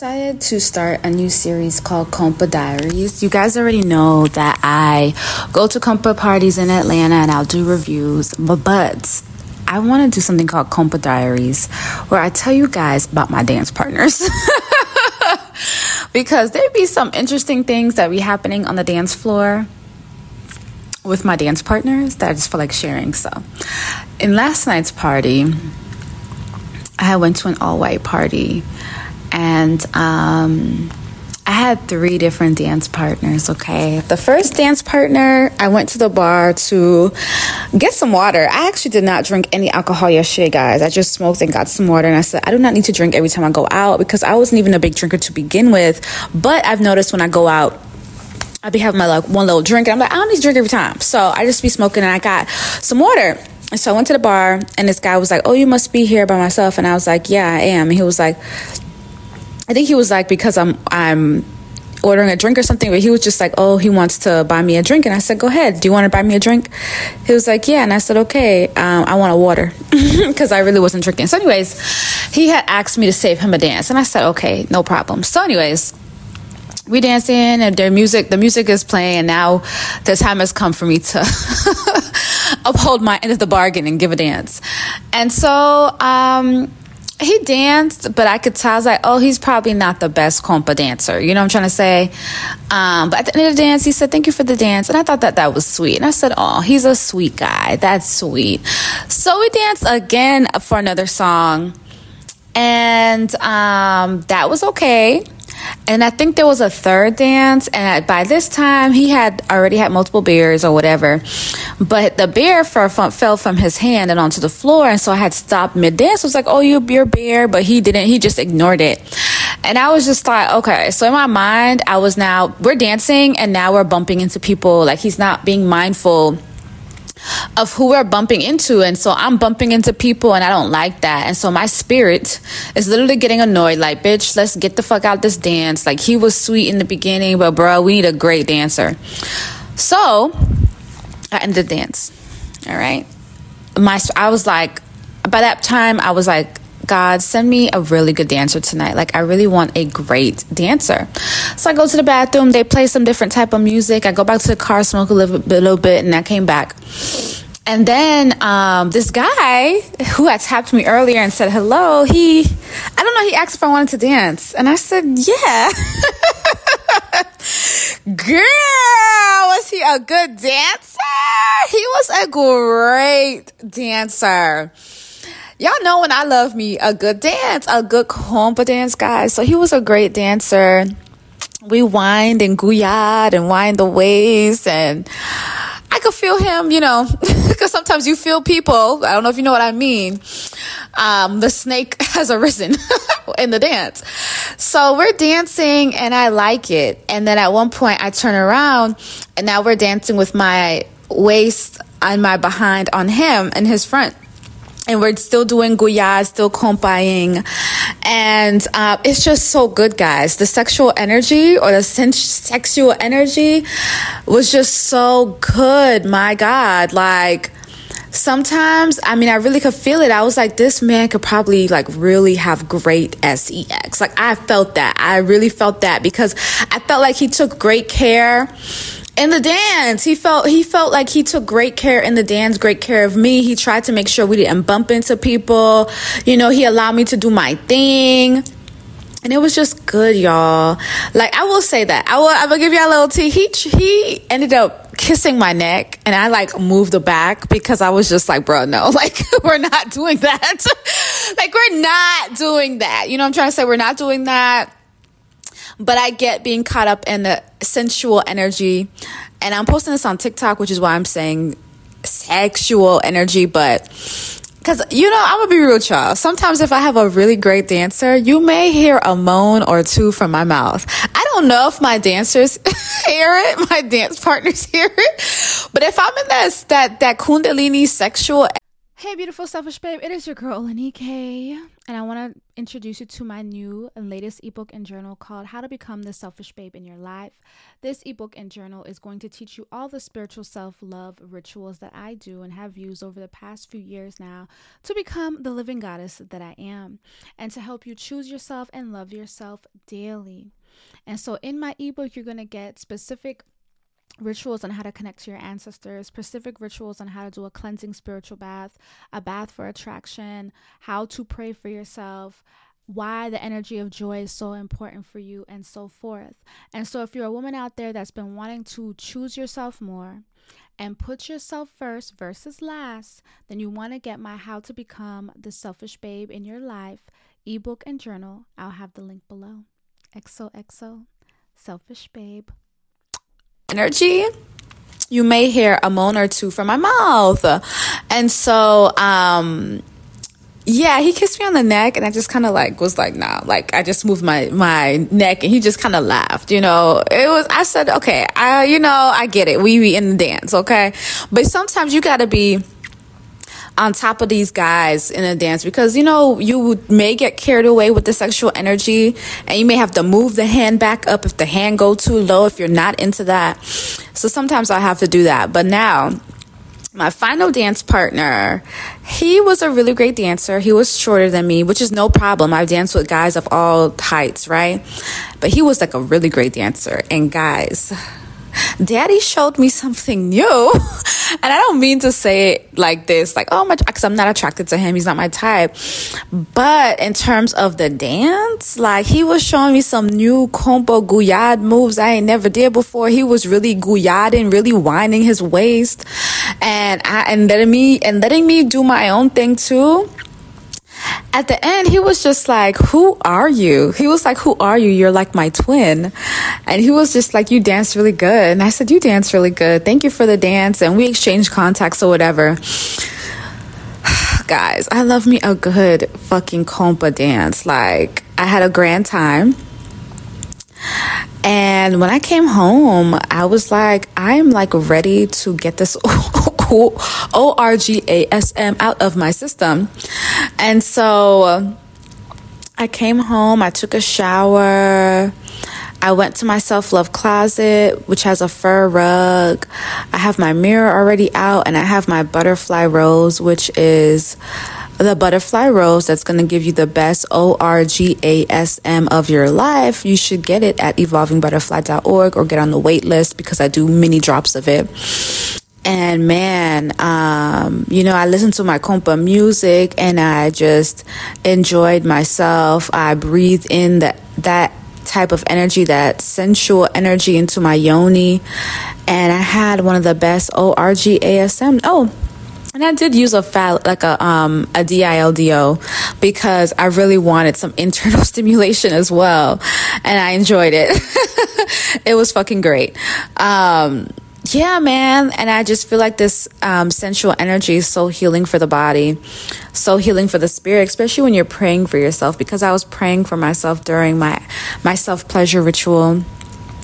decided to start a new series called Kompa Diaries. You guys already know that I go to Kompa parties in Atlanta and I'll do reviews, but, but I want to do something called Kompa Diaries where I tell you guys about my dance partners. because there'd be some interesting things that be happening on the dance floor with my dance partners that I just feel like sharing. So, in last night's party, I went to an all white party and um, I had three different dance partners, okay? The first dance partner, I went to the bar to get some water. I actually did not drink any alcohol yesterday, guys. I just smoked and got some water, and I said, I do not need to drink every time I go out because I wasn't even a big drinker to begin with. But I've noticed when I go out, I be having my like one little drink, and I'm like, I don't need to drink every time. So I just be smoking, and I got some water. And so I went to the bar, and this guy was like, Oh, you must be here by myself. And I was like, Yeah, I am. And he was like, I think he was like because I'm I'm ordering a drink or something, but he was just like, oh, he wants to buy me a drink, and I said, go ahead. Do you want to buy me a drink? He was like, yeah, and I said, okay, um, I want a water because I really wasn't drinking. So, anyways, he had asked me to save him a dance, and I said, okay, no problem. So, anyways. We dancing and their music, the music is playing, and now the time has come for me to uphold my end of the bargain and give a dance. And so, um, he danced, but I could tell I was like, oh, he's probably not the best kompa dancer. You know what I'm trying to say? Um, but at the end of the dance, he said, thank you for the dance. And I thought that that was sweet. And I said, oh, he's a sweet guy. That's sweet. So we danced again for another song. And um, that was okay. And I think there was a third dance, and by this time he had already had multiple beers or whatever. But the beer fell from his hand and onto the floor, and so I had stopped mid dance. I was like, "Oh, you your bear. but he didn't. He just ignored it, and I was just like, "Okay." So in my mind, I was now we're dancing, and now we're bumping into people. Like he's not being mindful of who we're bumping into. And so I'm bumping into people and I don't like that. And so my spirit is literally getting annoyed. Like, bitch, let's get the fuck out this dance. Like, he was sweet in the beginning, but bro, we need a great dancer. So I ended the dance. All right. My, I was like, by that time, I was like, God, send me a really good dancer tonight. Like, I really want a great dancer. So I go to the bathroom, they play some different type of music. I go back to the car, smoke a little, little bit, and I came back. And then um, this guy who had tapped me earlier and said hello, he, I don't know, he asked if I wanted to dance. And I said, yeah. Girl, was he a good dancer? He was a great dancer. Y'all know when I love me a good dance, a good kompa dance, guys. So he was a great dancer. We whined and gouyad and wind the waist and I could feel him, you know, because sometimes you feel people. I don't know if you know what I mean. Um, the snake has arisen in the dance. So we're dancing and I like it. And then at one point I turn around and now we're dancing with my waist and my behind on him and his front and we're still doing gouyad, still kompaing. And uh, it's just so good, guys. The sexual energy or the sen- sexual energy was just so good. My God. Like, sometimes i mean i really could feel it i was like this man could probably like really have great sex like i felt that i really felt that because i felt like he took great care in the dance he felt he felt like he took great care in the dance great care of me. He tried to make sure we didn't bump into people. You know he allowed me to do my thing. And it was just good y'all. Like i will say that. I will i will give you a little tea. He he ended up kissing my neck and i like moved the back because i was just like bro no like we're not doing that. Like we're not doing that. You know i'm trying to say? We're not doing that but I get being caught up in the sensual energy. And I'm posting this on TikTok, which is why I'm saying sexual energy, but because you know i'm gonna be real child sometimes if i have a really great dancer you may hear a moan or two from my mouth i don't know if my dancers hear it my dance partners hear it but if i'm in that that that kundalini sexual hey beautiful selfish babe it is your girl K, and I want to introduce you to my new and latest ebook and journal called How to Become the Selfish Babe in Your Life. This ebook and journal is going to teach you all the spiritual self love rituals that I do and have used over the past few years now to become the living goddess that I am and to help you choose yourself and love yourself daily. And so, in my ebook, you're going to get specific rituals on how to connect to your ancestors, specific rituals on how to do a cleansing spiritual bath, a bath for attraction, how to pray for yourself, why the energy of joy is so important for you, and so forth. And so, if you're a woman out there that's been wanting to choose yourself more and put yourself first versus last, then you want to get my How to Become the Selfish Babe in Your Life ebook and journal. I'll have the link below. XOXO, Selfish Babe energy, you may hear a moan or two from my mouth. And so, um, yeah, he kissed me on the neck and I just kind of like was like, nah, like I just moved my, my neck and he just kind of laughed, you know, it was, I said, okay, I, you know, I get it. We be in the dance. Okay. But sometimes you gotta be, on top of these guys in a dance because you know you may get carried away with the sexual energy and you may have to move the hand back up if the hand go too low if you're not into that so sometimes i have to do that but now my final dance partner, he was a really great dancer. He was shorter than me, which is no problem. I've danced with guys of all heights, right? But he was like a really great dancer. And guys, daddy showed me something new. and I don't mean to say it like this, like, oh my, because I'm not attracted to him. He's not my type. But in terms of the dance, like he was showing me some new kompa gouyade moves I ain't never did before. He was really gouyading, really winding his waist and I, and letting me, and letting me do my own thing too at the end, he was just like, Who are you? He was like, Who are you? You're like my twin. And he was just like, You dance really good. And I said, You dance really good. Thank you for the dance. And we exchanged contacts or whatever. Guys, I love me a good fucking kompa dance. Like, I had a grand time. And when I came home, I was like, I'm like ready to get this O R G A S M out of my system. And so uh, I came home, I took a shower. I went to my self love closet, which has a fur rug. I have my mirror already out, and I have my butterfly rose, which is the butterfly rose that's going to give you the best ORGASM of your life. You should get it at evolvingbutterfly.org or get on the wait list because I do mini drops of it. And man, um, you know, I listened to my kompa music and I just enjoyed myself. I breathed in that, that type of energy, that sensual energy into my yoni. And I had one of the best ORGASM. Oh, and I did use a fat like a um a DILDO because I really wanted some internal stimulation as well, and I enjoyed it. it was fucking great. Um, yeah, man. And I just feel like this um, sensual energy is so healing for the body, so healing for the spirit, especially when you're praying for yourself. Because I was praying for myself during my my self pleasure ritual, and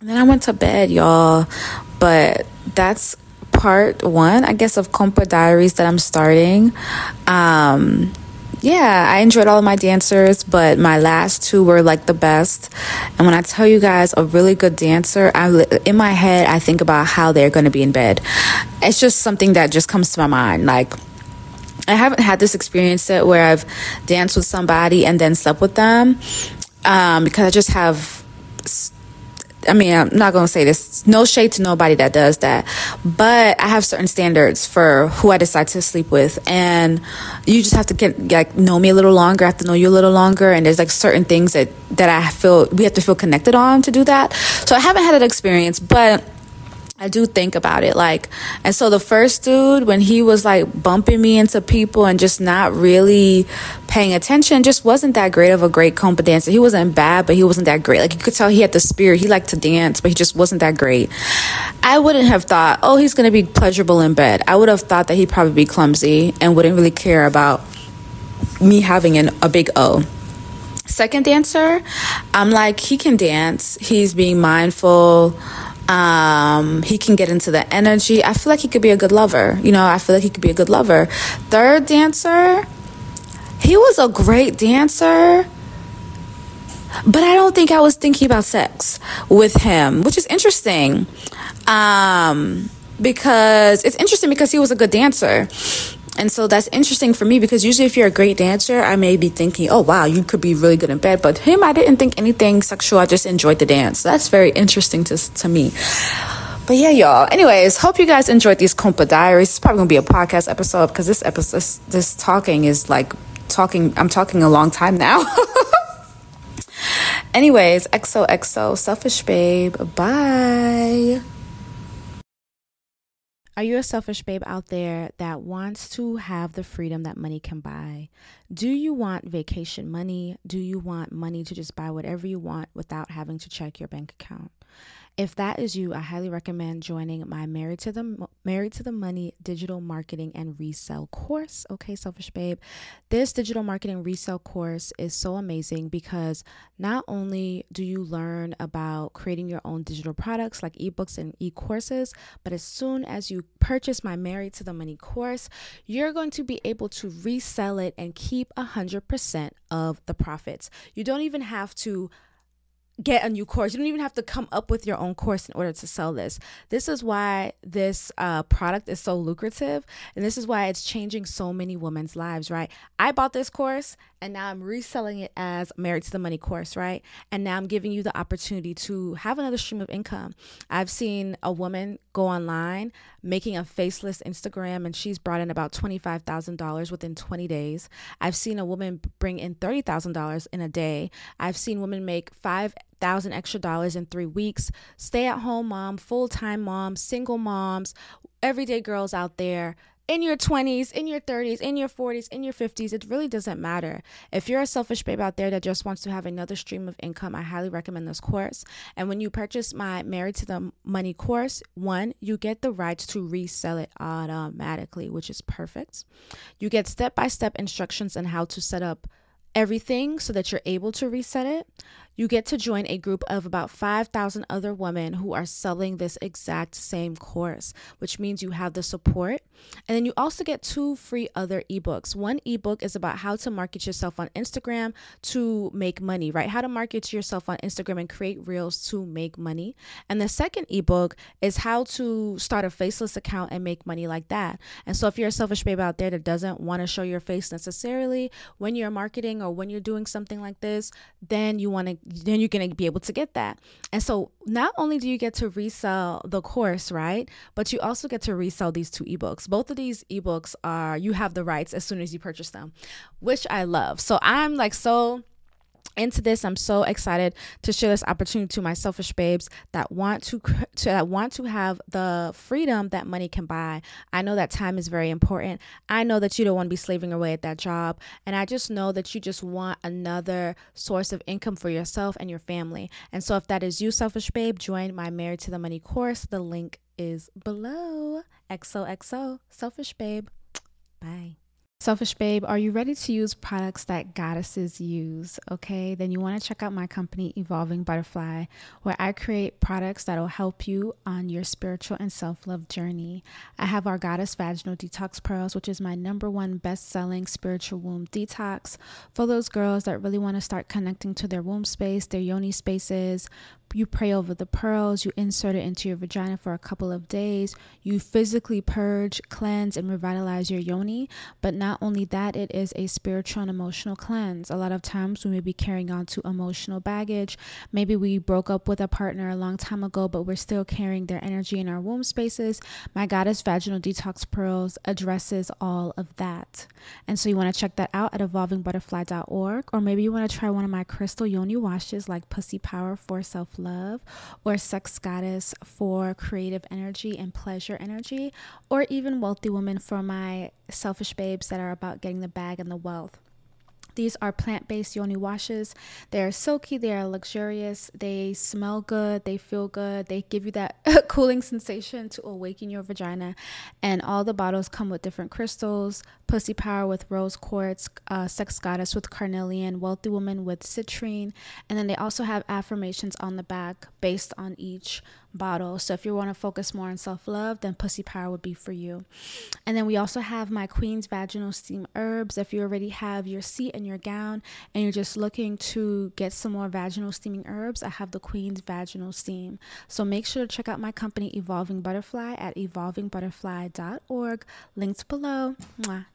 then I went to bed, y'all. But that's part one, I guess, of Kompa Diaries that I'm starting. Um, yeah, I enjoyed all of my dancers, but my last two were like the best. And when I tell you guys, a really good dancer, I in my head I think about how they're going to be in bed. It's just something that just comes to my mind. Like I haven't had this experience yet where I've danced with somebody and then slept with them um, because I just have I mean, I'm not going to say this, no shade to nobody that does that, but I have certain standards for who I decide to sleep with. And you just have to get, like, know me a little longer. I have to know you a little longer. And there's like certain things that, that I feel we have to feel connected on to do that. So I haven't had that experience, but I do think about it like and so the first dude when he was like bumping me into people and just not really paying attention just wasn't that great of a great kompa dancer. He wasn't bad, but he wasn't that great. Like you could tell he had the spirit. He liked to dance, but he just wasn't that great. I wouldn't have thought, "Oh, he's going to be pleasurable in bed." I would have thought that he'd probably be clumsy and wouldn't really care about me having an, a big O second dancer, I'm like, he can dance. He's being mindful. Um, he can get into the energy. I feel like he could be a good lover. You know, I feel like he could be a good lover. Third dancer, he was a great dancer. But I don't think I was thinking about sex with him, which is interesting. Um, because it's interesting because he was a good dancer. And so that's interesting for me because usually if you're a great dancer, I may be thinking, oh wow, you could be really good in bed. But him, I didn't think anything sexual. I just enjoyed the dance. That's very interesting to, to me. But yeah, y'all. Anyways, hope you guys enjoyed these Kompa Diaries. It's probably gonna be a podcast episode because this episode, this, this talking is like talking. I'm talking a long time now. Anyways, XOXO, selfish babe. Bye. Are you a selfish babe out there that wants to have the freedom that money can buy? Do you want vacation money? Do you want money to just buy whatever you want without having to check your bank account? If that is you, I highly recommend joining my Married to the Married to the Money digital marketing and resale course. Okay, selfish babe. This digital marketing resale course is so amazing because not only do you learn about creating your own digital products like ebooks and e-courses, but as soon as you purchase my Married to the Money course, you're going to be able to resell it and keep 100% of the profits. You don't even have to get a new course. You don't even have to come up with your own course in order to sell this. This is why this uh, product is so lucrative, and this is why it's changing so many women's lives, right? I bought this course and now I'm reselling it as Married to the Money course, right? And now I'm giving you the opportunity to have another stream of income. I've seen a woman go online making a faceless Instagram and she's brought in about $25,000 within 20 days. I've seen a woman bring in $30,000 in a day. I've seen women make 5 thousand extra dollars in three weeks. Stay at home mom, full time mom, single moms, everyday girls out there in your 20s, in your 30s, in your 40s, in your 50s, it really doesn't matter. If you're a selfish babe out there that just wants to have another stream of income, I highly recommend this course. And when you purchase my Married to the Money course, one, you get the rights to resell it automatically, which is perfect. You get step by step instructions on how to set up everything so that you're able to reset it you get to join a group of about 5,000 other women who are selling this exact same course, which means you have the support. And then you also get two free other ebooks. One ebook is about how to market yourself on Instagram to make money, right? How to market yourself on Instagram and create reels to make money. And the second ebook is how to start a faceless account and make money like that. And so if you're a selfish babe out there that doesn't want to show your face necessarily when you're marketing or when you're doing something like this, then you want to then you're going to be able to get that. And so not only do you get to resell the course, right? But you also get to resell these two ebooks. Both of these ebooks are you have the rights as soon as you purchase them, which I love. So I'm like so into this i'm so excited to share this opportunity to my selfish babes that want to, to that want to have the freedom that money can buy. I know that time is very important. I know that you don't want to be slaving away at that job and i just know that you just want another source of income for yourself and your family. And so if that is you selfish babe join my married to the money course. The link is below. Xoxo selfish babe. Bye Selfish Babe, are you ready to use products that goddesses use? Okay, then you want to check out my company, Evolving Butterfly, where I create products that will help you on your spiritual and self love journey. I have our Goddess Vaginal Detox Pearls, which is my number one best selling spiritual womb detox for those girls that really want to start connecting to their womb space, their yoni spaces, you pray over the pearls, you insert it into your vagina for a couple of days, you physically purge, cleanse, and revitalize your yoni. But not only that, it is a spiritual and emotional cleanse. A lot of times we may be carrying on to emotional baggage. Maybe we broke up with a partner a long time ago, but we're still carrying their energy in our womb spaces. My Goddess Vaginal Detox Pearls addresses all of that. And so you want to check that out at evolvingbutterfly.org, or maybe you want to try one of my crystal yoni washes like Pussy Power for Self love, or sex goddess for creative energy and pleasure energy, or even wealthy woman for my selfish babes that are about getting the bag and the wealth. These are plant based yoni washes. They are silky, they are luxurious, they smell good, they feel good, they give you that cooling sensation to awaken your vagina. And all the bottles come with different crystals Pussy Power with rose quartz, uh, Sex Goddess with carnelian, Wealthy Woman with citrine. And then they also have affirmations on the back based on each bottle. So if you want to focus more on self love, then Pussy Power would be for you. And then we also have my Queen's Vaginal Steam Herbs. If you already have your seat and your gown and you're just looking to get some more vaginal steaming herbs, I have the Queen's Vaginal Steam. So make sure to check out my company, Evolving Butterfly, at evolvingbutterfly.org. Links below. Mwah.